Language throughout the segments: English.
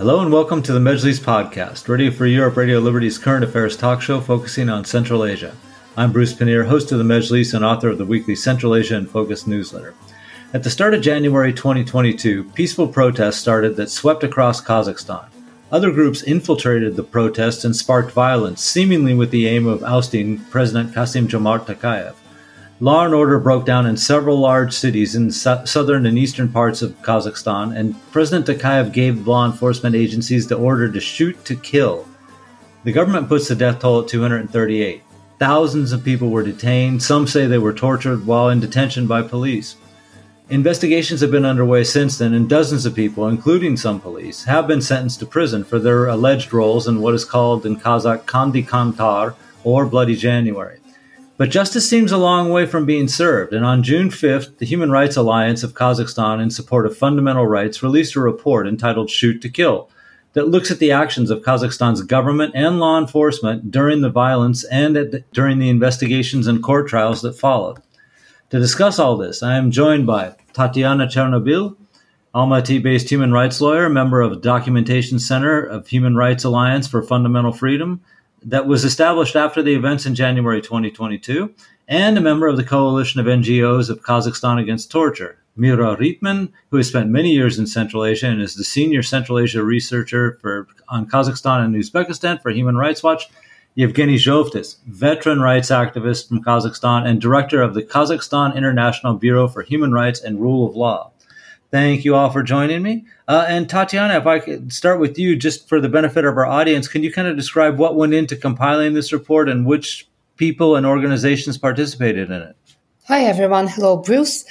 Hello and welcome to the Majlis podcast, Radio Free Europe, Radio Liberty's current affairs talk show focusing on Central Asia. I'm Bruce Pannier, host of the Majlis and author of the weekly Central Asia In Focus newsletter. At the start of January 2022, peaceful protests started that swept across Kazakhstan. Other groups infiltrated the protests and sparked violence, seemingly with the aim of ousting President Kassym-Jomart Tokayev. Law and order broke down in several large cities in su- southern and eastern parts of Kazakhstan, and President Tokayev gave law enforcement agencies the order to shoot to kill. The government puts the death toll at 238. Thousands of people were detained. Some say they were tortured while in detention by police. Investigations have been underway since then, and dozens of people, including some police, have been sentenced to prison for their alleged roles in what is called in Kazakh Qandy Qantar or Bloody January. But justice seems a long way from being served, and on June 5th, the Human Rights Alliance of Kazakhstan in support of fundamental rights released a report entitled Shoot to Kill that looks at the actions of Kazakhstan's government and law enforcement during the violence and the, during the investigations and court trials that followed. To discuss all this, I am joined by Tatiana Chernobil, Almaty based human rights lawyer, member of Documentation Center of Human Rights Alliance for Fundamental Freedom, that was established after the events in January 2022 and a member of the coalition of NGOs of Kazakhstan Against Torture. Mihra Rittmann, who has spent many years in Central Asia and is the senior Central Asia researcher for on Kazakhstan and Uzbekistan for Human Rights Watch. Yevgeny Zhovtis, veteran rights activist from Kazakhstan and director of the Kazakhstan International Bureau for Human Rights and Rule of Law. Thank you all for joining me. Uh, and Tatiana, if I could start with you, just for the benefit of our audience, can you kind of describe what went into compiling this report and which people and organizations participated in it? Hi, everyone. Hello, Bruce.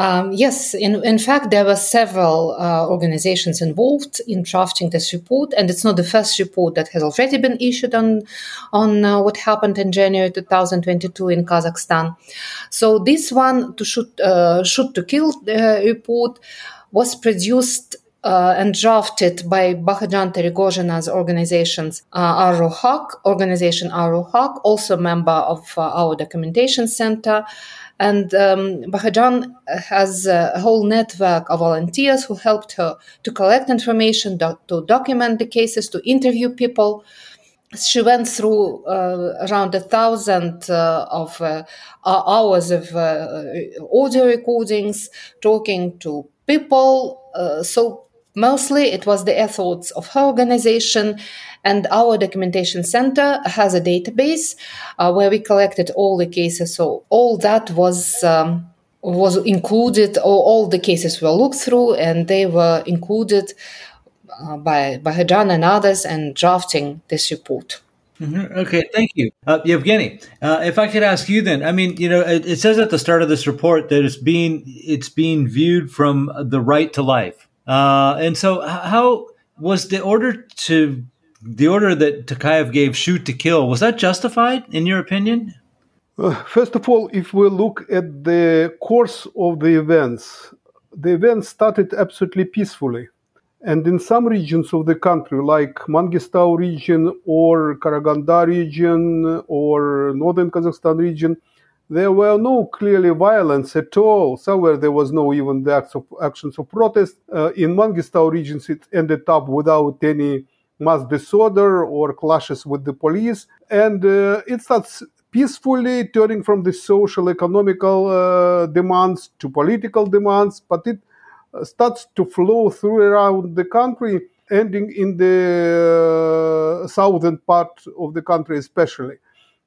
Um, yes, in, in fact, there were several uh, organizations involved in drafting this report, and it's not the first report that has already been issued on on uh, what happened in January 2022 in Kazakhstan. So this one, to shoot uh, shoot to kill uh, report, was produced uh, and drafted by Bakhytzhan Toregozhina's organizations, uh, organization Ar-Rohak, also member of uh, our documentation center, and um, Bakhytzhan has a whole network of volunteers who helped her to collect information, to document the cases, to interview people. She went through uh, around a thousand uh, of uh, hours of uh, audio recordings, talking to people. Uh, so mostly it was the efforts of her organization and our documentation center has a database uh, where we collected all the cases. So all that was um, was included. All, all, the cases were looked through, and they were included uh, by by Hajan and others, and drafting this report. Mm-hmm. Okay, thank you, uh, Yevgeny. Uh, if I could ask you, then, I mean, you know, it, it, says at the start of this report that it's being it's being viewed from the right to life, uh, and so how was the order to the order that Tokayev gave shoot to kill was that justified in your opinion? Uh, first of all, if we look at the course of the events, the events started absolutely peacefully. And in some regions of the country, like Mangistau region or Karaganda region or northern Kazakhstan region, there were no clearly violence at all. Somewhere there was no even the acts of, actions of protest. Uh, in Mangistau regions, it ended up without any mass disorder or clashes with the police. And uh, it starts peacefully turning from the social economical uh, demands to political demands, but it uh, starts to flow through around the country, ending in the uh, southern part of the country, especially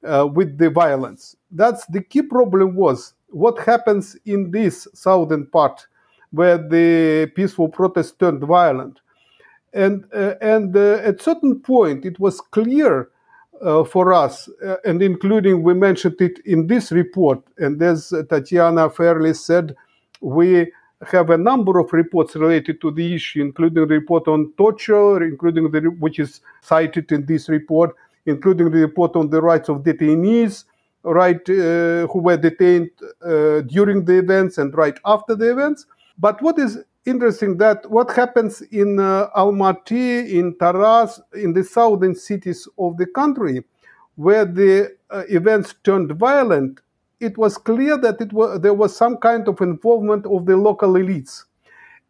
uh, with the violence. That's the key problem was what happens in this southern part where the peaceful protest turned violent and uh, and uh, at certain point it was clear uh, for us, uh, and including we mentioned it in this report, and as Tatiana fairly said, we have a number of reports related to the issue, including the report on torture, including the which is cited in this report, including the report on the rights of detainees, right, uh, who were detained uh, during the events and right after the events. But what is interesting that what happens in uh, Almaty, in Taraz, in the southern cities of the country, where the uh, events turned violent, it was clear that it was, there was some kind of involvement of the local elites.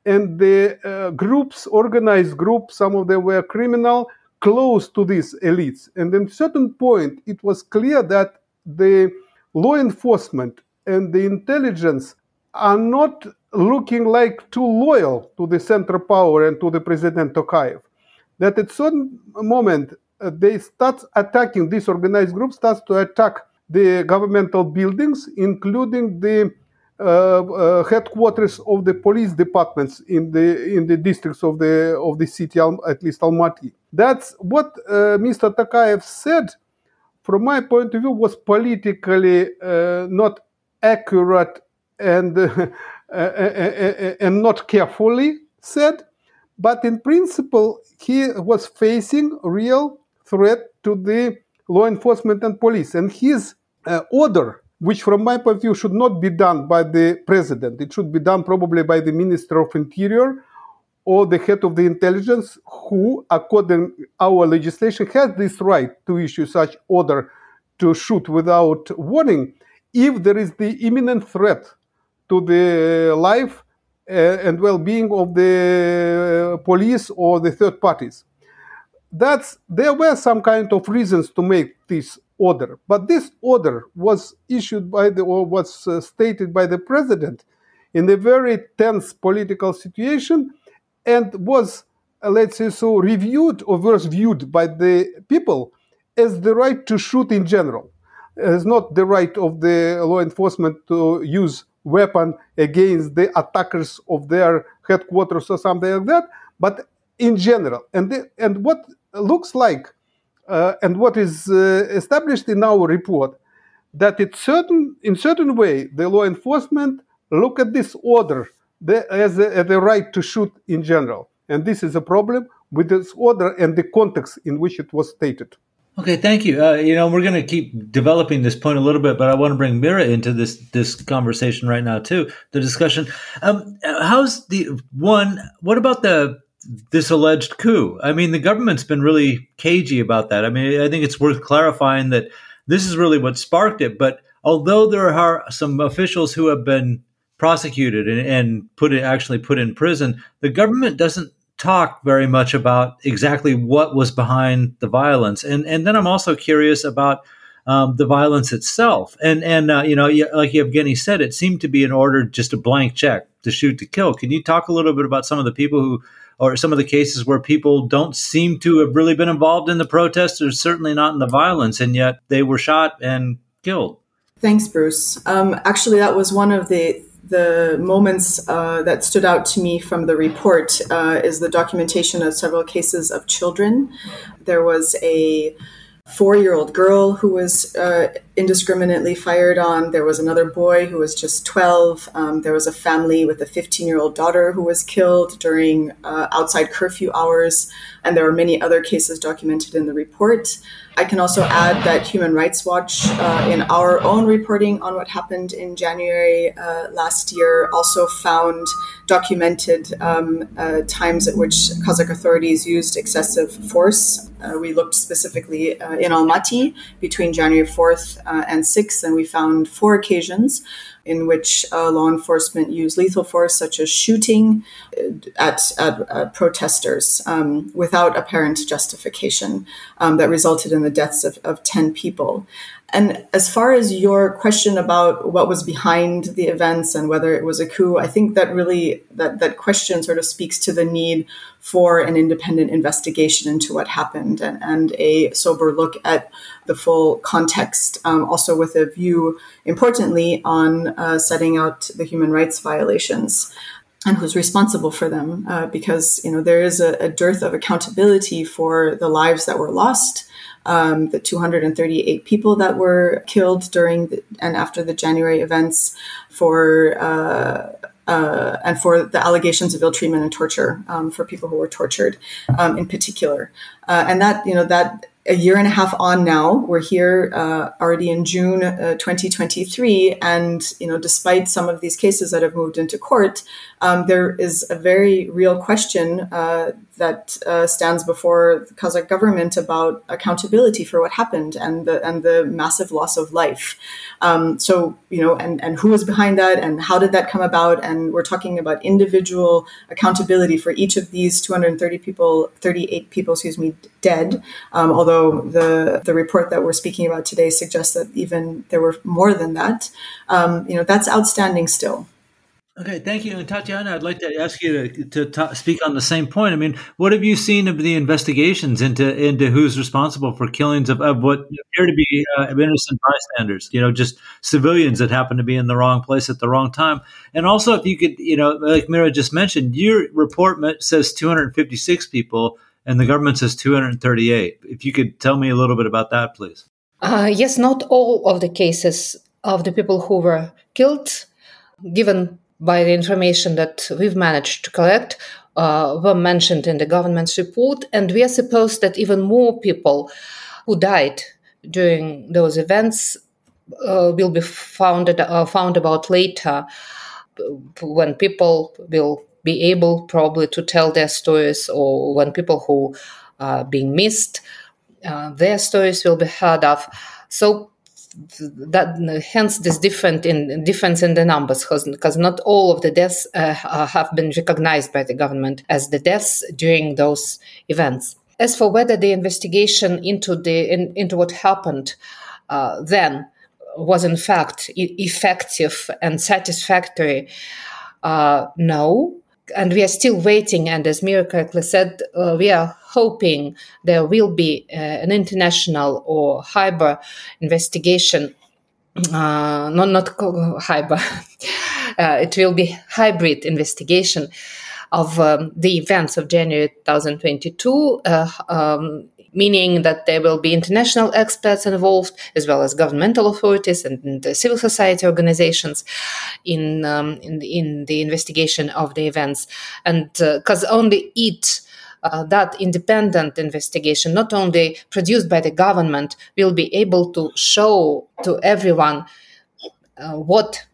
and the uh, groups, organized groups, some of them were criminal, close to these elites. And at a certain point, it was clear that the law enforcement and the intelligence are not looking like too loyal to the central power and to the President Tokayev. That at certain moment uh, they start attacking, this organized group starts to attack the governmental buildings, including the Uh, uh, headquarters of the police departments in the in the districts of the of the city, at least Almaty. That's what uh, Mr. Tokayev said. From my point of view, was politically uh, not accurate and and not carefully said, but in principle, he was facing real threat to the law enforcement and police, and his uh, order which from my point of view should not be done by the president. It should be done probably by the Minister of Interior or the head of the intelligence, who, according our legislation, has this right to issue such order to shoot without warning if there is the imminent threat to the life uh, and well-being of the police or the third parties. That's there were some kind of reasons to make this order. But this order was issued by the, or was uh, stated by the president in a very tense political situation and was, uh, let's say so, reviewed or was viewed by the people as the right to shoot in general. As not the right of the law enforcement to use weapon against the attackers of their headquarters or something like that, but in general. And, the, and what looks like and what is uh, established in our report that it certain in certain way the law enforcement look at this order the, as, a, a right to shoot in general and this is a problem with this order and the context in which it was stated Okay, thank you. Uh, you know, we're going to keep developing this point a little bit, but I want to bring Mihra into this this conversation right now too. The discussion. Um, how's the one? What about the this alleged coup. I mean, the government's been really cagey about that. I mean, I think it's worth clarifying that this is really what sparked it. But although there are some officials who have been prosecuted and, and put actually put in prison, the government doesn't talk very much about exactly what was behind the violence. And and then I'm also curious about um, the violence itself. And and uh, you know, like Evgeny said, it seemed to be an order just a blank check to shoot to kill. Can you talk a little bit about some of the people who or some of the cases where people don't seem to have really been involved in the protests or certainly not in the violence, and yet they were shot and killed. Thanks, Bruce. Um, actually, that was one of the the moments uh, that stood out to me from the report uh, is the documentation of several cases of children. There was a four year old girl who was uh, indiscriminately fired on. There was another boy who was just 12. Um, there was a family with a 15 year old daughter who was killed during uh, outside curfew hours. And there are many other cases documented in the report. I can also add that Human Rights Watch, uh, in our own reporting on what happened in January uh, last year, also found documented um, uh, times at which Kazakh authorities used excessive force. Uh, we looked specifically uh, in Almaty between January 4th uh, and 6th, and we found four occasions in which uh, law enforcement used lethal force, such as shooting uh, at, at, at protesters um, without apparent justification, um, that resulted in the deaths of, of 10 people. And as far as your question about what was behind the events and whether it was a coup, I think that really that that question sort of speaks to the need for an independent investigation into what happened and, and a sober look at the full context, um, also with a view, importantly, on uh, setting out the human rights violations and who's responsible for them, uh, because you know there is a, a dearth of accountability for the lives that were lost um, the 238 people that were killed during the, and after the January events for uh, uh, and for the allegations of ill treatment and torture um, for people who were tortured um, in particular. Uh, and that, you know, that a year and a half on now, we're here uh, already in June uh, 2023. And, you know, despite some of these cases that have moved into court, um, there is a very real question uh, that uh, stands before the Kazakh government about accountability for what happened and the and the massive loss of life. Um, so you know, and and who was behind that, and how did that come about? And we're talking about individual accountability for each of these 230 people, 38 people, excuse me, dead. Um, although the the report that we're speaking about today suggests that even there were more than that. Um, you know, that's outstanding still. Okay, thank you. And Tatiana, I'd like to ask you to, to speak on the same point. I mean, what have you seen of the investigations into into who's responsible for killings of, of what appear to be uh, innocent bystanders? You know, just civilians that happen to be in the wrong place at the wrong time. And also, if you could, you know, like Mihra just mentioned, your report says 256 people, and the government says 238. If you could tell me a little bit about that, please. Uh, yes, not all of the cases of the people who were killed, given by the information that we've managed to collect uh, were mentioned in the government's report, and we are supposed that even more people who died during those events uh, will be found uh, found about later when people will be able probably to tell their stories or when people who are being missed uh, their stories will be heard of. So that hence this different in difference in the numbers because not all of the deaths uh, have been recognized by the government as the deaths during those events. As for whether the investigation into the in, into what happened uh, then was in fact e- effective and satisfactory uh, no and we are still waiting. And as Mihra correctly said, uh, we are hoping there will be uh, an international or hybrid investigation. Uh, not not hybrid. Uh, it will be hybrid investigation of um, the events of January 2022. Uh, um, meaning that there will be international experts involved, as well as governmental authorities and, and civil society organizations in, um, in, in, the investigation of the events. And because uh, only it uh, that independent investigation, not only produced by the government, will be able to show to everyone uh, what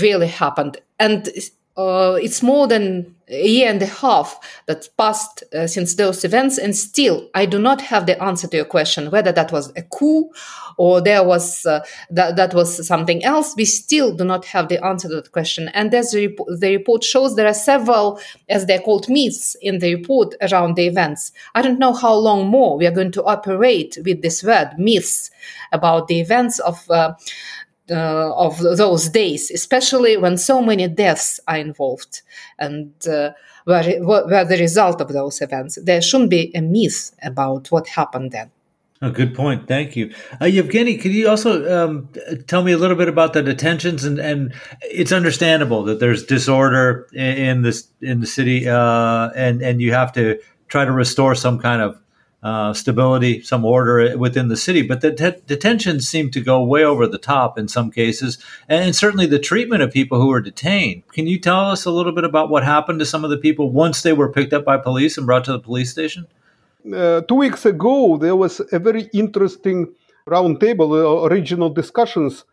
really happened. And uh, it's more than a year and a half that passed uh, since those events, and still I do not have the answer to your question whether that was a coup or there was uh, that that was something else. We still do not have the answer to that question, and as the, rep- the report shows, there are several, as they're called, myths in the report around the events. I don't know how long more we are going to operate with this word myths about the events of uh, uh, of those days, especially when so many deaths are involved and uh, were, were the result of those events. There shouldn't be a myth about what happened then. A good point. Thank you, uh, Evgeny. Could you also um, tell me a little bit about the detentions? And, and it's understandable that there's disorder in, in this in the city, uh, and and you have to try to restore some kind of uh, stability, some order within the city. But the de- detentions seem to go way over the top in some cases, and certainly the treatment of people who are detained. Can you tell us a little bit about what happened to some of the people once they were picked up by police and brought to the police station? Uh, two weeks ago, there was a very interesting roundtable, uh, regional discussions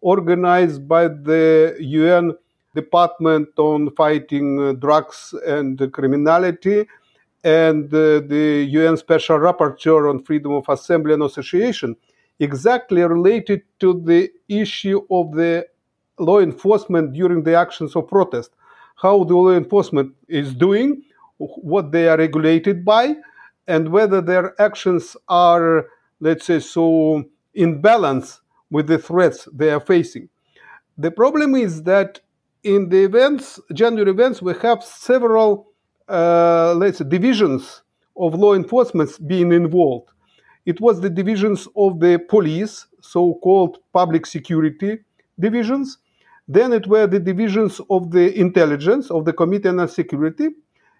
organized by the UN Department on Fighting uh, Drugs and Criminality and uh, the UN Special Rapporteur on Freedom of Assembly and Association, exactly related to the issue of the law enforcement during the actions of protest, how the law enforcement is doing, what they are regulated by, and whether their actions are, let's say, so in balance with the threats they are facing. The problem is that in the events, January events, we have several uh, let's say, divisions of law enforcement being involved. It was the divisions of the police, so-called public security divisions. Then it were the divisions of the intelligence of the Committee on Security.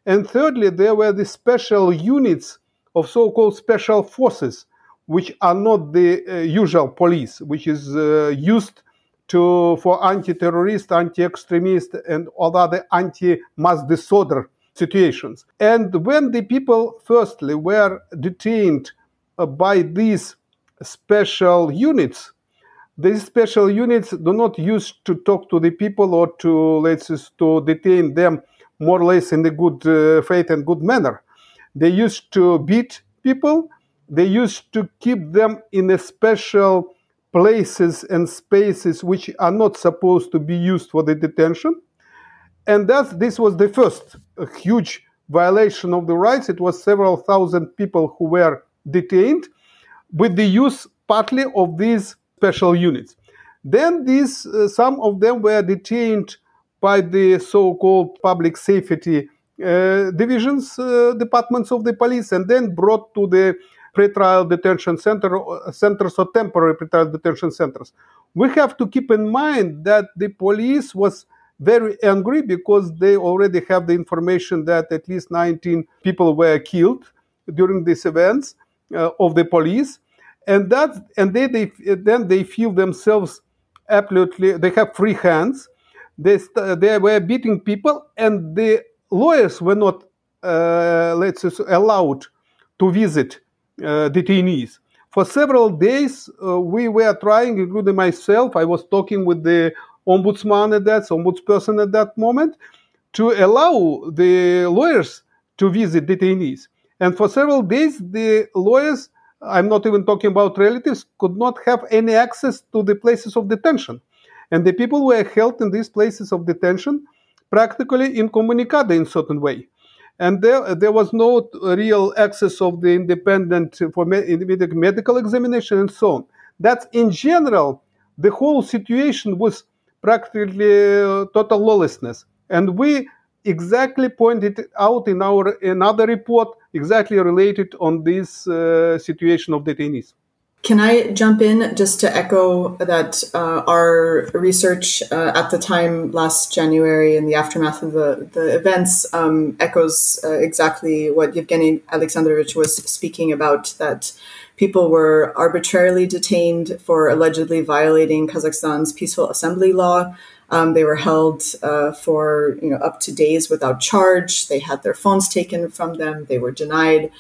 And thirdly, there were the special units of so-called special forces, which are not the uh, usual police, which is uh, used to for anti-terrorist, anti-extremist, and other anti-mass disorder situations. And when the people, firstly, were detained uh, by these special units, these special units do not use to talk to the people or to let's say, to detain them more or less in a good uh, faith and good manner. They used to beat people. They used to keep them in a special places and spaces which are not supposed to be used for the detention. And that this was the first huge violation of the rights. It was several thousand people who were detained with the use partly of these special units. Then these uh, some of them were detained by the so-called public safety uh, divisions, uh, departments of the police, and then brought to the pretrial detention center uh, centers or temporary pretrial detention centers. We have to keep in mind that the police was very angry because they already have the information that at least 19 people were killed during these events uh, of the police. And that and they, they then they feel themselves absolutely they have free hands. They they were beating people and the lawyers were not uh, let's allowed to visit uh, detainees. For several days uh, we were trying including myself i was talking with the ombudsman at that ombudsperson at that moment to allow the lawyers to visit detainees and for several days the lawyers I'm not even talking about relatives, could not have any access to the places of detention. And the people were held in these places of detention practically incommunicado in certain way. And there, there was no real access of the independent for medical examination and so on. That's in general, the whole situation was practically uh, total lawlessness. And we exactly pointed out in our another report exactly related on this uh, situation of detainees. Can I jump in just to echo that uh, our research uh, at the time last January in the aftermath of the, the events um, echoes uh, exactly what Yevgeny Alexandrovich was speaking about that people were arbitrarily detained for allegedly violating Kazakhstan's peaceful assembly law. Um, they were held uh, for you know up to days without charge. They had their phones taken from them. They were denied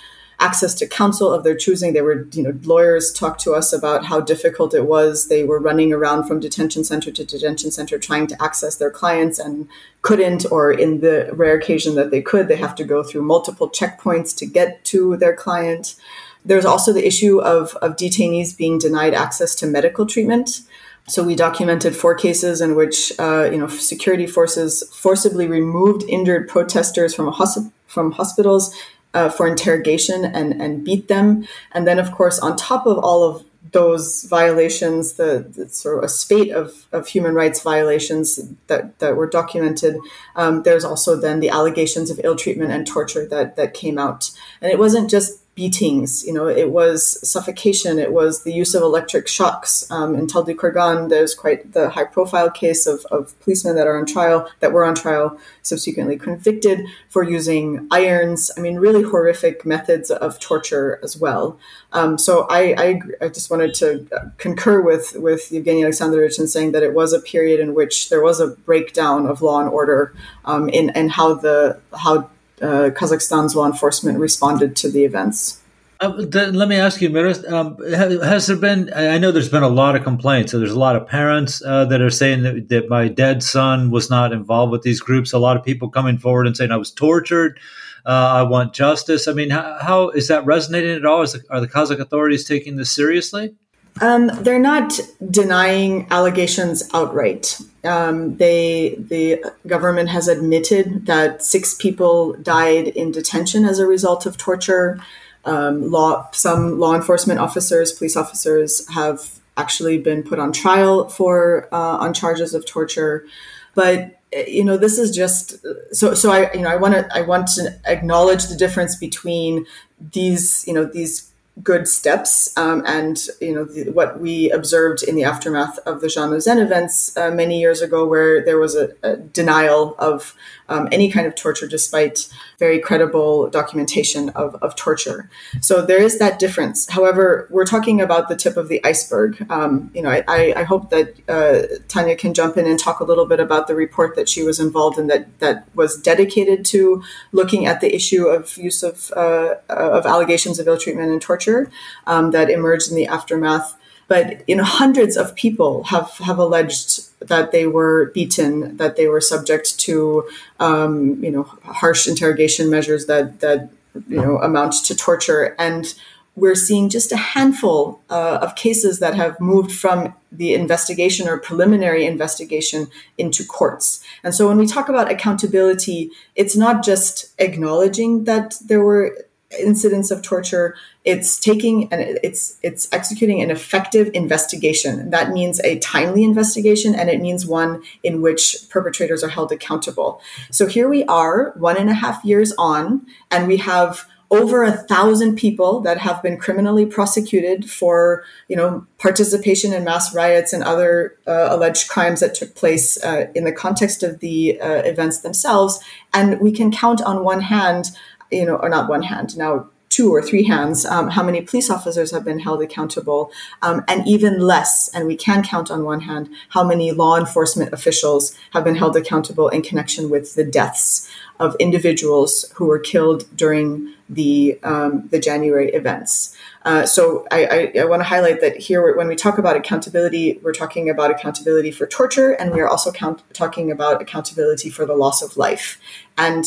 access to counsel of their choosing. They were you know lawyers talked to us about how difficult it was. They were running around from detention center to detention center trying to access their clients and couldn't, or in the rare occasion that they could, they have to go through multiple checkpoints to get to their client. There's also the issue of, of detainees being denied access to medical treatment. So we documented four cases in which uh, you know security forces forcibly removed injured protesters from hosp- from hospitals uh, for interrogation and and beat them. And then of course on top of all of those violations, the, the sort of a spate of, of human rights violations that, that were documented. Um, there's also then the allegations of ill treatment and torture that that came out, and it wasn't just beatings. You know, it was suffocation. It was the use of electric shocks. Um, in Taldykorgan, there's quite the high-profile case of, of policemen that are on trial, that were on trial, subsequently convicted for using irons. I mean, really horrific methods of torture as well. Um, so I, I, I, just wanted to concur with with Evgeny Alexandrovich in saying that it was a period in which there was a breakdown of law and order um, in and how the how uh, Kazakhstan's law enforcement responded to the events. Uh, let me ask you, Miros, um, has there been? I know there's been a lot of complaints. So there's a lot of parents uh, that are saying that, that, my dead son was not involved with these groups. A lot of people coming forward and saying I was tortured. Uh, I want justice. I mean, how, how is that resonating at all? The, are the Kazakh authorities taking this seriously? Um, they're not denying allegations outright. Um, they the government has admitted that six people died in detention as a result of torture. Um, law some law enforcement officers, police officers, have actually been put on trial for uh, on charges of torture. But you know this is just so so I you know I want to I want to acknowledge the difference between these you know these good steps. Um, and you know the, what we observed in the aftermath of the Zhanaozen events uh, many years ago, where there was a, a denial of um, any kind of torture, despite very credible documentation of, of torture. So there is that difference. However, we're talking about the tip of the iceberg. Um, you know, I, I, hope that uh, Tanya can jump in and talk a little bit about the report that she was involved in that that was dedicated to looking at the issue of use of uh, of allegations of ill treatment and torture um, that emerged in the aftermath but you know hundreds of people have have alleged that they were beaten, that they were subject to, um, you know, harsh interrogation measures that that you know amount to torture, and we're seeing just a handful uh, of cases that have moved from the investigation or preliminary investigation into courts. And so when we talk about accountability, it's not just acknowledging that there were incidents of torture it's taking and it's it's executing an effective investigation. That means a timely investigation and it means one in which perpetrators are held accountable. So here we are one and a half years on and we have over a thousand people that have been criminally prosecuted for you know participation in mass riots and other uh, alleged crimes that took place uh, in the context of the uh, events themselves. And we can count on one hand you know, or not one hand, now two or three hands, um, how many police officers have been held accountable, um, and even less, and we can count on one hand, how many law enforcement officials have been held accountable in connection with the deaths of individuals who were killed during the um, the January events. Uh, so I, I, I want to highlight that here, when we talk about accountability, we're talking about accountability for torture, and we are also count- talking about accountability for the loss of life. And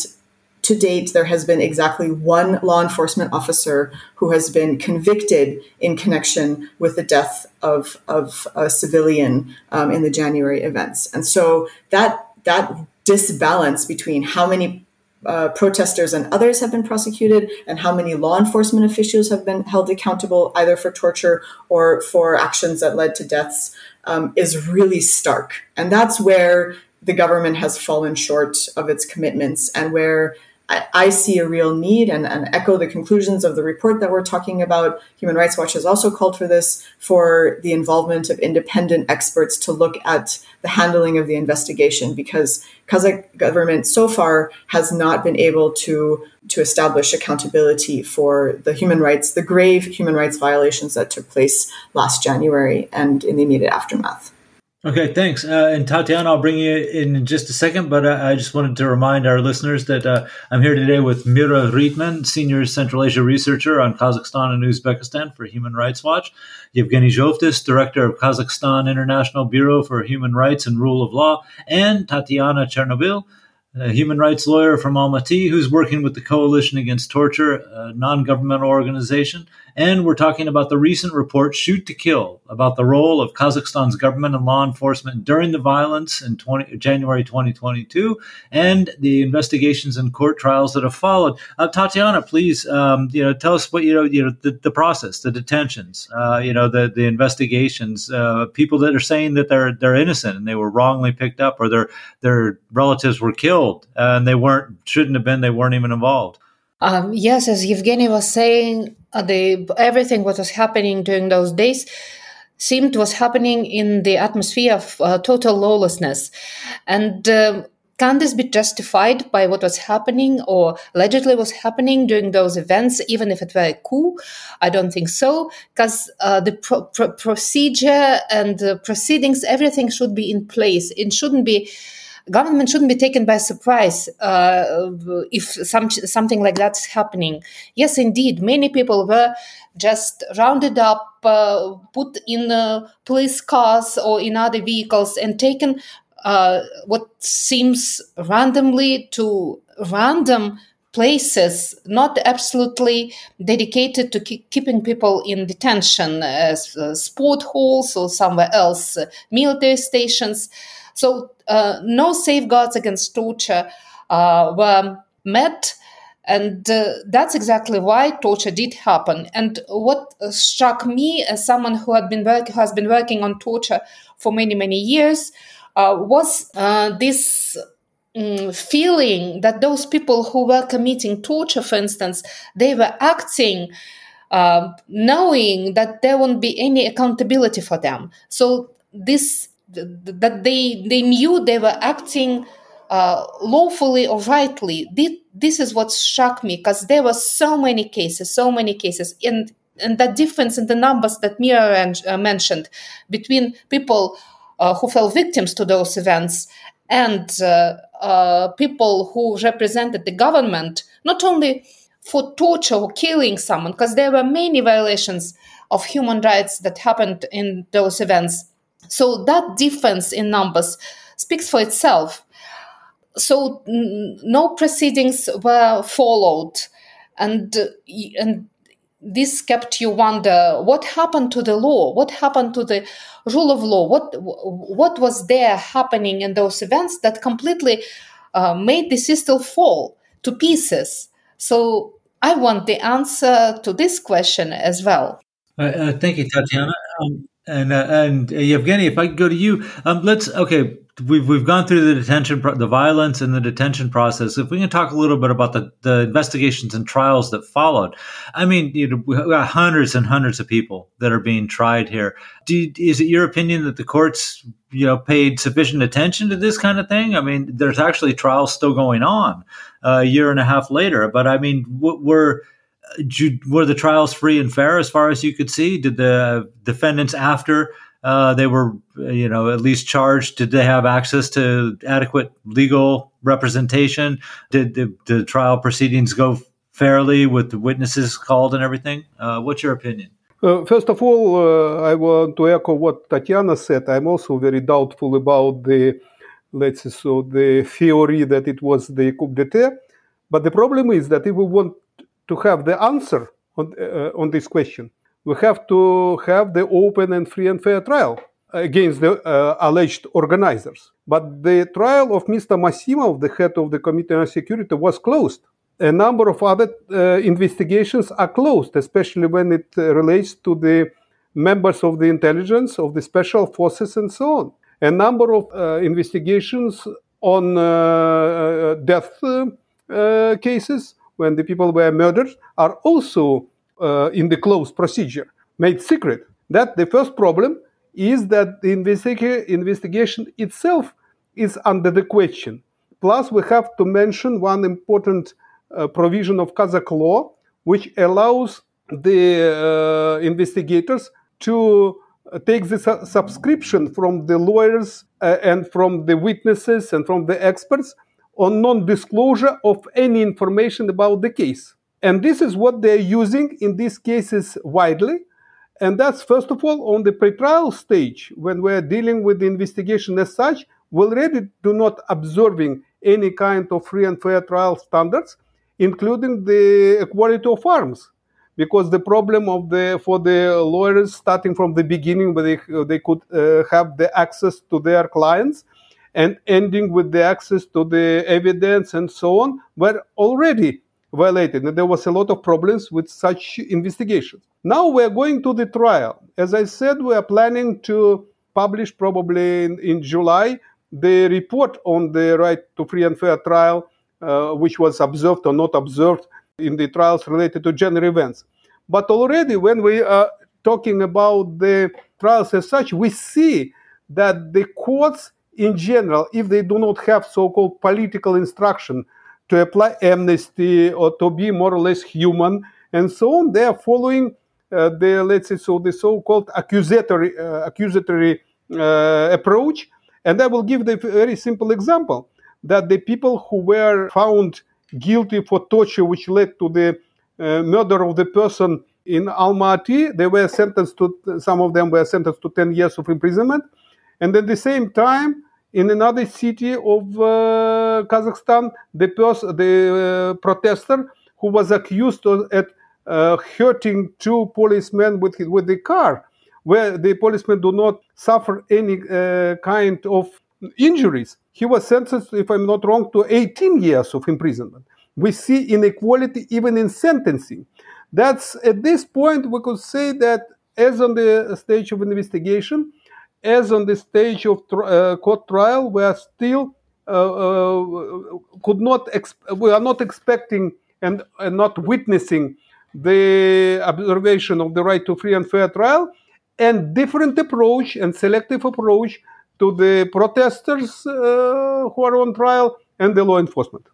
to date, there has been exactly one law enforcement officer who has been convicted in connection with the death of, of a civilian um, in the January events. And so that, that disbalance between how many uh, protesters and others have been prosecuted and how many law enforcement officials have been held accountable either for torture or for actions that led to deaths um, is really stark. And that's where the government has fallen short of its commitments and where I, I see a real need and, and, echo the conclusions of the report that we're talking about. Human Rights Watch has also called for this for the involvement of independent experts to look at the handling of the investigation because Kazakh government so far has not been able to to establish accountability for the human rights, the grave human rights violations that took place last January and in the immediate aftermath. Okay, thanks. Uh, and Tatiana, I'll bring you in just a second, but uh, I just wanted to remind our listeners that uh, I'm here today with Mihra Rittmann, Senior Central Asia Researcher on Kazakhstan and Uzbekistan for Human Rights Watch, Yevgeny Zhovtis, Director of Kazakhstan International Bureau for Human Rights and Rule of Law, and Tatiana Chernobil, a human rights lawyer from Almaty who's working with the Coalition Against Torture, a non governmental organization. And we're talking about the recent report, Shoot to Kill, about the role of Kazakhstan's government and law enforcement during the violence in 20, January 2022 and the investigations and court trials that have followed. Uh, Tatiana, please, um, you know, tell us what, you know, you know the, the process, the detentions, uh, you know, the, the investigations, uh, people that are saying that they're, they're innocent and they were wrongly picked up or their, their relatives were killed and they weren't, shouldn't have been, they weren't even involved. Um, yes, as Evgeny was saying, uh, the everything what was happening during those days seemed was happening in the atmosphere of uh, total lawlessness, and. Uh, can this be justified by what was happening or allegedly was happening during those events, even if it were a coup? I don't think so, because uh, the pro- pro- procedure and the proceedings, everything should be in place. It shouldn't be government shouldn't be taken by surprise uh, if some, something like that's happening. Yes, indeed, many people were just rounded up, uh, put in uh, police cars or in other vehicles, and taken uh, what seems randomly to random places not absolutely dedicated to keep keeping people in detention as uh, sport halls or somewhere else uh, military stations so uh, no safeguards against torture uh, were met. And uh, that's exactly why torture did happen. And what struck me as someone who had been work- who has been working on torture for many many years uh, was uh, this um, feeling that those people who were committing torture, for instance, they were acting. Uh, knowing that there won't be any accountability for them. So this that they they knew they were acting uh, lawfully or rightly. This, is what shocked me because there were so many cases, so many cases, and and that difference in the numbers that Mihra uh, mentioned between people uh, who fell victims to those events and uh, uh, people who represented the government, not only for torture or killing someone, because there were many violations of human rights that happened in those events So that difference in numbers speaks for itself. So n- no proceedings were followed, and and this kept you wonder what happened to the law? What happened to the rule of law? What what was there happening in those events that completely uh, made the system fall to pieces? So i want the answer to this question as well. Uh, uh, thank you tatiana. Um, and uh, and uh, Yevgeny, if I could go to you, um, let's okay we've we've gone through the detention, the violence and the detention process. If we can talk a little bit about the, the investigations and trials that followed, I mean, you know, we've got hundreds and hundreds of people that are being tried here. You, is it your opinion that the courts, you know, paid sufficient attention to this kind of thing? I mean, there's actually trials still going on uh, a year and a half later, but I mean, what were were the trials free and fair as far as you could see? Did the defendants after uh, they were, you know, at least charged. Did they have access to adequate legal representation? Did the, the trial proceedings go fairly with the witnesses called and everything? Uh, what's your opinion? Uh, first of all, uh, I want to echo what Tatiana said. I'm also very doubtful about the, let's say, so the theory that it was the coup d'état. But the problem is that if we want to have the answer on, uh, on this question, we have to have the open and free and fair trial against the uh, alleged organizers. But the trial of Mr. Masimov, the head of the Committee on Security, was closed. A number of other uh, investigations are closed, especially when it uh, relates to the members of the intelligence, of the special forces, and so on. A number of uh, investigations on uh, death cases, when the people were murdered, are also uh, in the closed procedure made secret. That the first problem is that the investiga- investigation itself is under the question. Plus, we have to mention one important uh, provision of Kazakh law, which allows the uh, investigators to uh, take the su- subscription from the lawyers uh, and from the witnesses and from the experts on non disclosure of any information about the case. And this is what they're using in these cases widely. And that's, first of all, on the pretrial stage, when we're dealing with the investigation as such, we already do not observing any kind of free and fair trial standards, including the equality of arms. Because the problem of the for the lawyers starting from the beginning, where they, they could uh, have the access to their clients, and ending with the access to the evidence and so on, were already violated. And there was a lot of problems with such investigations. Now we're going to the trial. As I said, we are planning to publish probably in, in July the report on the right to free and fair trial, uh, which was observed or not observed in the trials related to gender events. But already, when we are talking about the trials as such, we see that the courts in general, if they do not have so called political instruction to apply amnesty or to be more or less human and so on. They are following uh, the let's say so the so-called accusatory uh, accusatory uh, approach. And I will give the very simple example that the people who were found guilty for torture, which led to the uh, murder of the person in Almaty, they were sentenced to some of them were sentenced to 10 years of imprisonment. And at the same time, in another city of uh, Kazakhstan, the, the uh, protester who was accused of at, uh, hurting two policemen with, with the car, where the policemen do not suffer any uh, kind of injuries. He was sentenced, if I'm not wrong, to 18 years of imprisonment. We see inequality even in sentencing. That's at this point we could say that as on the stage of investigation, as on the stage of uh, court trial, we are still uh, uh, could not we are not expecting and, and, not witnessing the observation of the right to free and fair trial, and different approach and selective approach to the protesters uh, who are on trial and the law enforcement.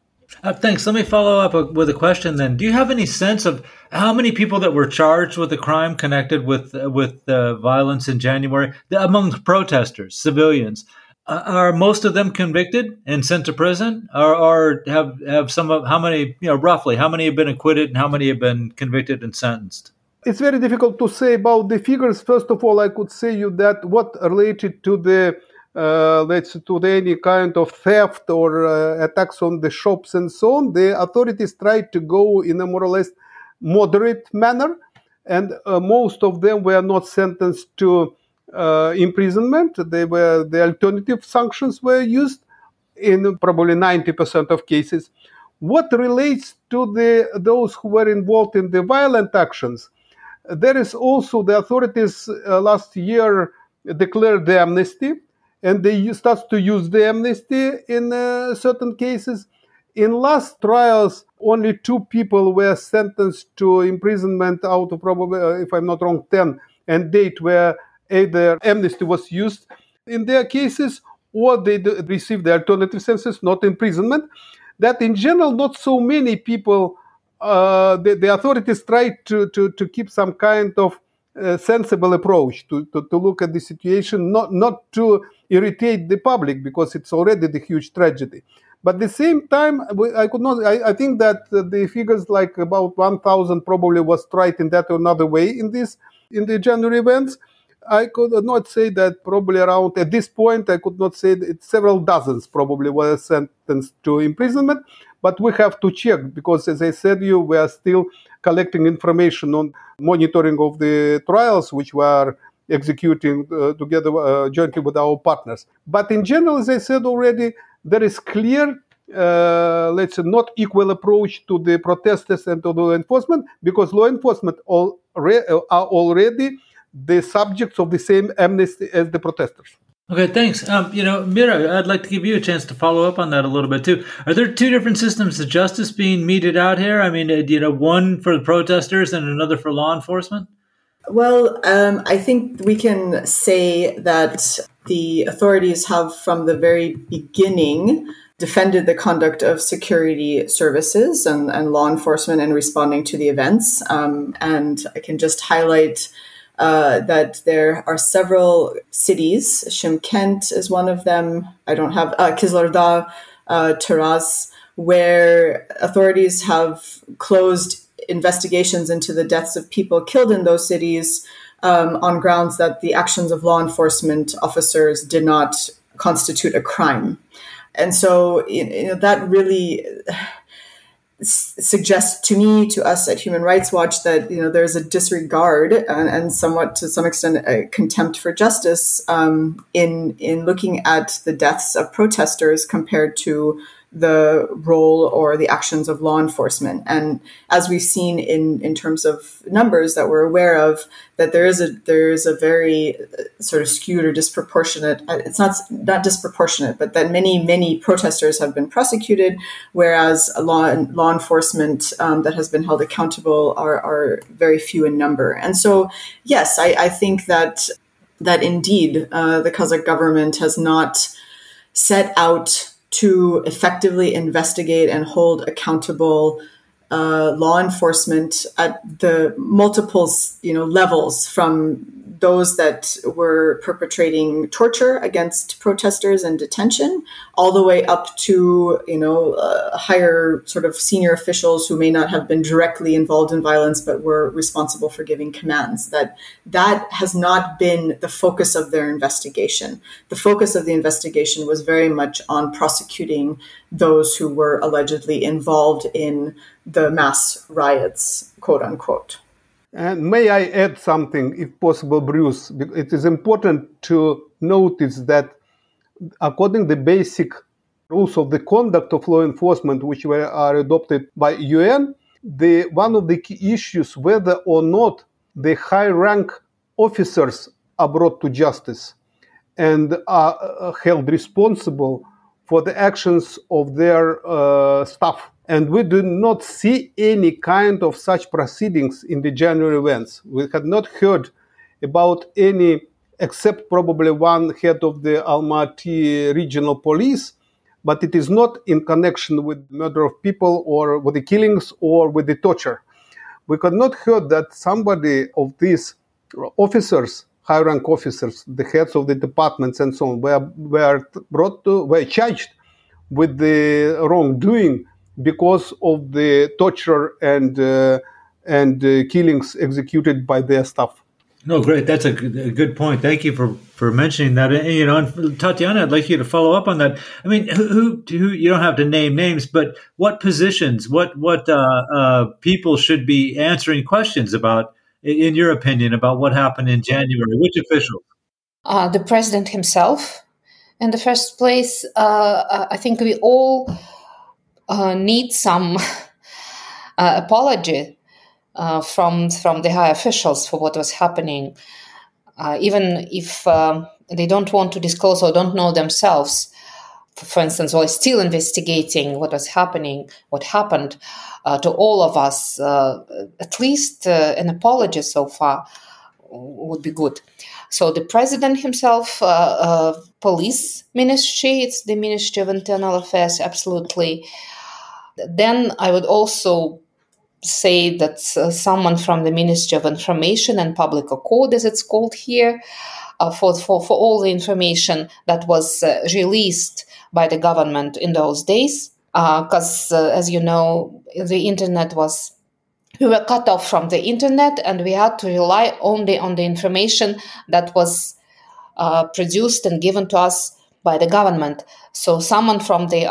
Uh, thanks. Let me follow up with a question then. Do you have any sense of how many people that were charged with a crime connected with uh, with uh, violence in January among protesters, civilians? Uh, are most of them convicted and sent to prison, or, or have have some of how many you know roughly how many have been acquitted and how many have been convicted and sentenced? It's very difficult to say about the figures. First of all, I could say you that what related to the uh, let's to any kind of theft or uh, attacks on the shops and so on, the authorities tried to go in a more or less moderate manner, and uh, most of them were not sentenced to uh, imprisonment. They were the alternative sanctions were used in probably 90% of cases. What relates to the those who were involved in the violent actions, there is also the authorities uh, last year declared the amnesty, and they start to use the amnesty in uh, certain cases. In last trials, only two people were sentenced to imprisonment out of probably, uh, if I'm not wrong, 10, and date where either amnesty was used in their cases or they received the alternative sentences, not imprisonment. That in general, not so many people, uh, the, the, authorities tried to, to, to keep some kind of uh, sensible approach to, to, to, look at the situation, not, not to irritate the public because it's already the huge tragedy. But at the same time, I could not. I, I think that uh, the figures like about 1,000 probably was tried in that or another way in this in the January events. I could not say that probably around at this point I could not say that several dozens probably were sentenced to imprisonment, but we have to check because as I said you we are still collecting information on monitoring of the trials which were executing uh, together uh, jointly with our partners. But in general, as I said already, there is clear uh, let's say not equal approach to the protesters and to the law enforcement because law enforcement all re- are already the subjects of the same amnesty as the protesters. Okay, thanks. Um, you know, Mihra, I'd like to give you a chance to follow up on that a little bit too. Are there two different systems of justice being meted out here? I mean, uh, you know, one for the protesters and another for law enforcement? Well, um, I think we can say that the authorities have, from the very beginning, defended the conduct of security services and, and law enforcement in responding to the events. Um, and I can just highlight uh, that there are several cities. Shymkent is one of them. I don't have uh, Kyzylorda, uh, Taraz, where authorities have closed investigations into the deaths of people killed in those cities um, on grounds that the actions of law enforcement officers did not constitute a crime. And so you know, that really suggests to me, to us at Human Rights Watch, that you know there's a disregard and, and somewhat to some extent a contempt for justice um, in in looking at the deaths of protesters compared to the role or the actions of law enforcement. And as we've seen in, in terms of numbers that we're aware of, that there is a there is a very uh, sort of skewed or disproportionate. Uh, it's not not disproportionate, but that many many protesters have been prosecuted, whereas law law enforcement um, that has been held accountable are are very few in number. And so, yes, I, I think that that indeed uh, the Kazakh government has not set out to effectively investigate and hold accountable uh, law enforcement at the multiples, you know, levels from those that were perpetrating torture against protesters and detention, all the way up to you know uh, higher sort of senior officials who may not have been directly involved in violence but were responsible for giving commands. That that has not been the focus of their investigation. The focus of the investigation was very much on prosecuting those who were allegedly involved in the mass riots, quote unquote. And may I add something, if possible, Bruce? It is important to notice that according to the basic rules of the conduct of law enforcement, which were, are adopted by UN, the, one of the key issues whether or not the high rank officers are brought to justice and are uh, held responsible for the actions of their uh, staff and we do not see any kind of such proceedings in the January events. We had not heard about any, except probably one head of the Almaty regional police, but it is not in connection with murder of people or with the killings or with the torture. We could not hear that somebody of these officers, high rank officers, the heads of the departments and so on, were, were brought to, were charged with the wrongdoing because of the torture and uh, and uh, killings executed by their staff. No, great. That's a good, a good point. Thank you for, for mentioning that. And, you know, and Tatiana, I'd like you to follow up on that. I mean, who, who, who you don't have to name names, but what positions, what what uh, uh, people should be answering questions about, in your opinion, about what happened in January? Which officials? Uh, the president himself. In the first place, uh, uh, I think we all uh, need some apology uh, from from the high officials for what was happening, uh, even if um, they don't want to disclose or don't know themselves. For instance, or still investigating what was happening, what happened uh, to all of us. Uh, at least uh, an apology so far would be good. So the president himself, uh, police ministry, it's the Ministry of Internal Affairs, absolutely. Then I would also say that uh, someone from the Ministry of Information and Public Accord, as it's called here, uh, for, for, for all the information that was uh, released by the government in those days. Because, uh, uh, as you know, the internet was, we were cut off from the internet and we had to rely only on the information that was uh, produced and given to us by the government. So, someone from the,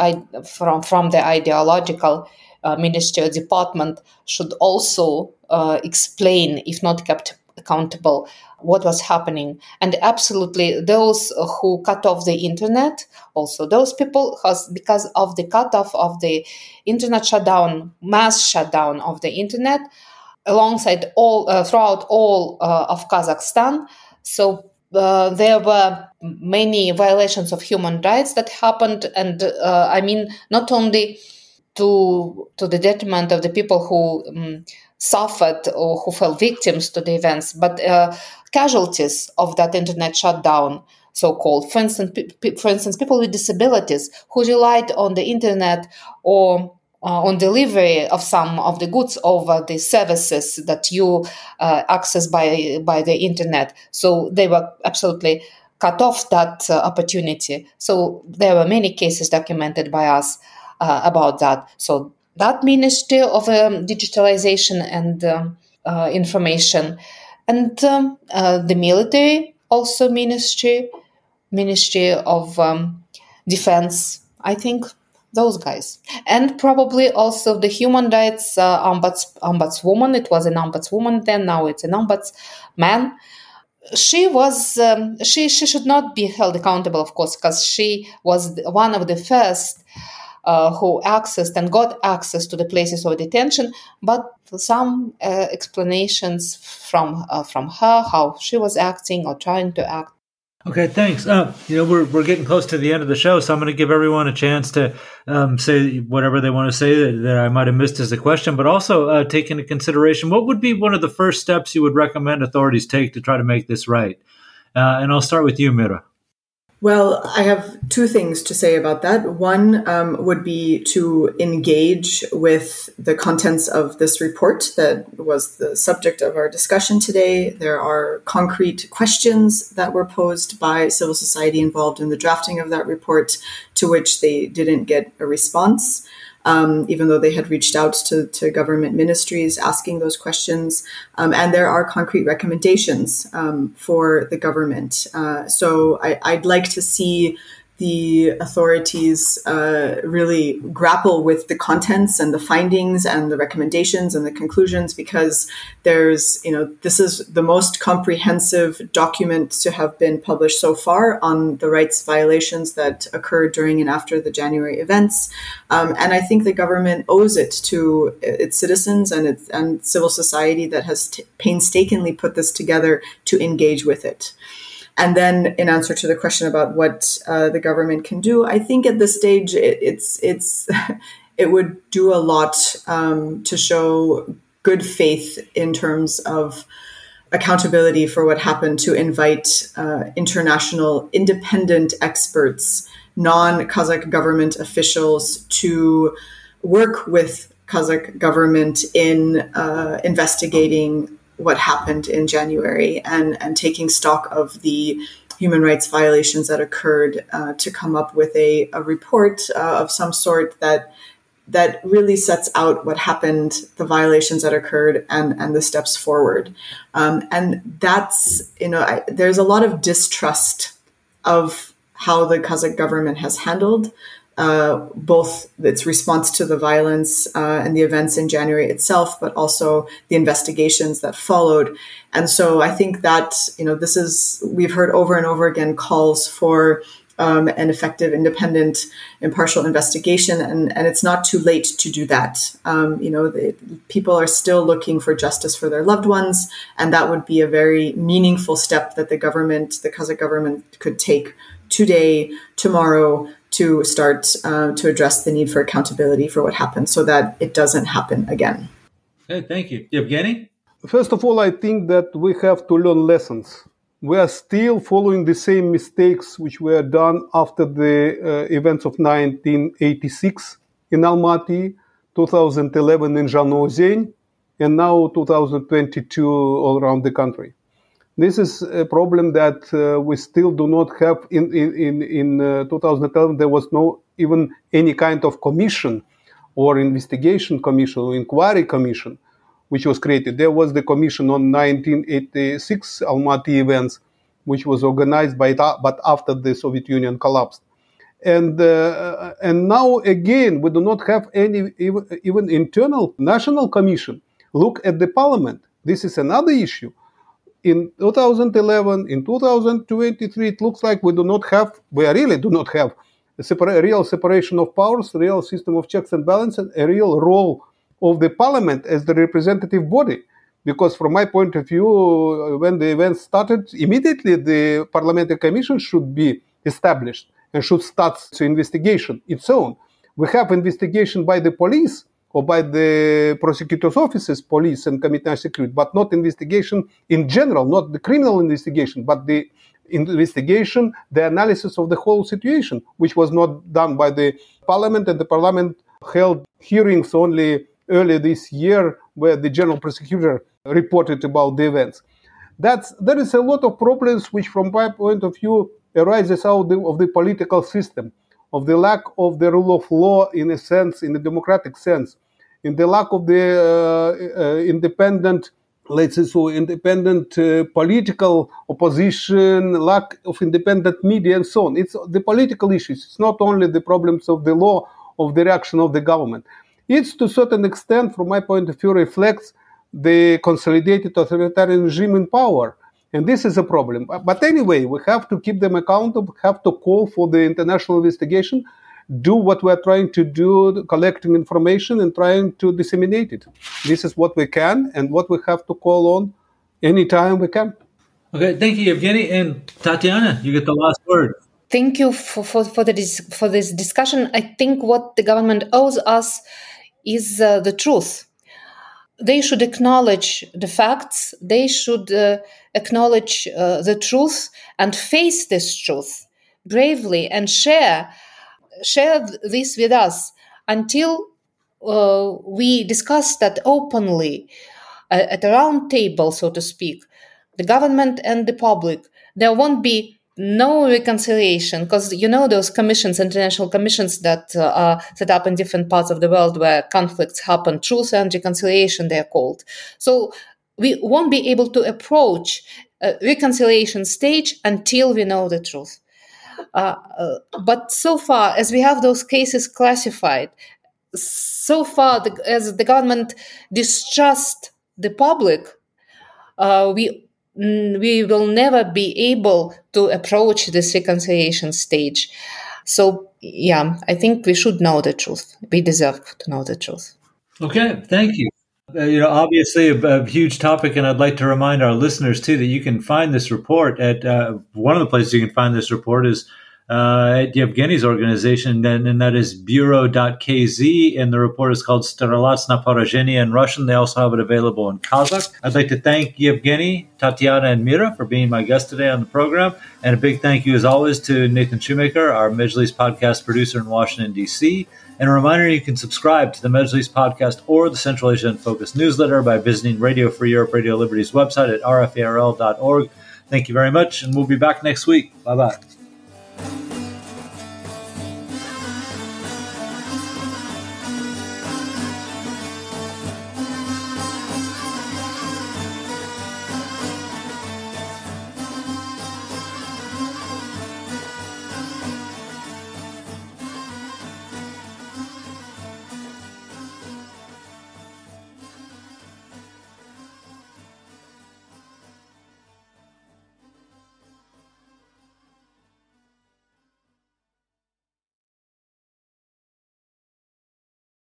from, from the ideological uh, ministry or department should also uh, explain, if not kept accountable, what was happening. And absolutely, those who cut off the internet, also those people, has, because of the cutoff of the internet shutdown, mass shutdown of the internet, alongside all uh, throughout all uh, of Kazakhstan. So uh, there were many violations of human rights that happened, and uh, I mean not only to to the detriment of the people who um, suffered or who fell victims to the events, but uh, casualties of that internet shutdown, so-called. For instance, for instance, people with disabilities who relied on the internet or uh, on delivery of some of the goods over the services that you uh, access by by the internet. So they were absolutely cut off that uh, opportunity. So there were many cases documented by us uh, about that. So that Ministry of um, Digitalization and um, uh, Information, and um, uh, the military also Ministry, Ministry of um, Defense. I think those guys, and probably also the human rights uh, ombuds, ombudswoman. It was an ombudswoman then. Now it's an ombudsman she was um, she she should not be held accountable of course because she was one of the first uh, who accessed and got access to the places of detention, but some uh, explanations from uh, from her how she was acting or trying to act. Okay, thanks. Uh, you know, we're we're getting close to the end of the show, so I'm going to give everyone a chance to um, say whatever they want to say that, that, I might have missed as a question, but also uh, take into consideration what would be one of the first steps you would recommend authorities take to try to make this right. Uh, and I'll start with you, Mihra. Well, I have two things to say about that. One um, would be to engage with the contents of this report that was the subject of our discussion today. There are concrete questions that were posed by civil society involved in the drafting of that report to which they didn't get a response um, even though they had reached out to, to government ministries asking those questions. Um, and there are concrete recommendations um, for the government. Uh, so I, I'd like to see the authorities uh, really grapple with the contents and the findings and the recommendations and the conclusions because there's, you know, this is the most comprehensive document to have been published so far on the rights violations that occurred during and after the January events. Um, and I think the government owes it to its citizens and its and civil society that has t- painstakingly put this together to engage with it. And then, in answer to the question about what uh, the government can do, I think at this stage it, it's it's it would do a lot um, to show good faith in terms of accountability for what happened to invite uh, international independent experts, non Kazakh government officials to work with Kazakh government in uh, investigating what happened in January and, and taking stock of the human rights violations that occurred uh, to come up with a, a report uh, of some sort that that really sets out what happened, the violations that occurred, and and the steps forward. Um, and that's you know I, there's a lot of distrust of how the Kazakh government has handled uh, both its response to the violence uh, and the events in January itself, but also the investigations that followed. And so I think that, you know, this is, we've heard over and over again calls for um, an effective, independent, impartial investigation, and, and it's not too late to do that. Um, you know, the, people are still looking for justice for their loved ones, and that would be a very meaningful step that the government, the Kazakh government, could take today, tomorrow, to start uh, to address the need for accountability for what happened so that it doesn't happen again. Okay, thank you. Evgeny? First of all, I think that we have to learn lessons. We are still following the same mistakes which were done after the uh, events of 1986 in Almaty, 2011 in Zhanaozen, and now 2022 all around the country. This is a problem that uh, we still do not have. In in in uh, 2011, there was no even any kind of commission or investigation commission or inquiry commission which was created. There was the commission on 1986 Almaty events, which was organized by but after the Soviet Union collapsed. And uh, and now again, we do not have any even internal national commission. Look at the parliament. This is another issue in 2011, in 2023, it looks like we do not have, we really do not have a, separa- real separation of powers, real system of checks and balances, a real role of the parliament as the representative body. Because from my point of view, uh, when the event started, immediately the parliamentary commission should be established and should start the investigation its own. We have investigation by the police, or by the prosecutor's offices, police and Committee of Security, but not investigation in general, not the criminal investigation, but the investigation, the analysis of the whole situation, which was not done by the parliament, and the parliament held hearings only early this year where the general prosecutor reported about the events. That's, there is a lot of problems which, from my point of view, arises out of the political system of the lack of the rule of law in a sense, in a democratic sense, in the lack of the uh, uh, independent, let's say so, independent uh, political opposition, lack of independent media, and so on. It's the political issues. It's not only the problems of the law, of the reaction of the government. It's to a certain extent, from my point of view, reflects the consolidated authoritarian regime in power and this is a problem. But anyway, we have to keep them accountable, have to call for the international investigation, do what we're trying to do, collecting information and trying to disseminate it. This is what we can and what we have to call on anytime we can. Okay, thank you, Evgeny. And Tatiana, you get the last word. Thank you for, for, for, the, for this discussion. I think what the government owes us is uh, the truth they should acknowledge the facts, they should uh, acknowledge uh, the truth and face this truth bravely and share share this with us until uh, we discuss that openly uh, at a round table, so to speak, the government and the public. There won't be no reconciliation because you know those commissions international commissions that uh, are set up in different parts of the world where conflicts happen truth and reconciliation they're called. So we won't be able to approach a reconciliation stage until we know the truth. Uh, uh, but so far as we have those cases classified so far the, as the government distrust the public uh, we we will never be able to approach this reconciliation stage. So, yeah, I think we should know the truth. We deserve to know the truth. Okay, thank you. Uh, you know, obviously a, a, huge topic, and I'd like to remind our listeners too that you can find this report at uh, one of the places you can find this report is uh, at Yevgeny's organization, and, and that is bureau.kz. And the report is called Staralatsna Porazhenie in Russian. They also have it available in Kazakh. I'd like to thank Yevgeny, Tatiana, and Mihra for being my guest today on the program. And a big thank you, as always, to Nathan Shoemaker, our Majlis podcast producer in Washington, D.C. And a reminder you can subscribe to the Majlis podcast or the Central Asia Focus newsletter by visiting Radio Free Europe, Radio Liberty's website at rferl.org. Thank you very much, and we'll be back next week. Bye bye.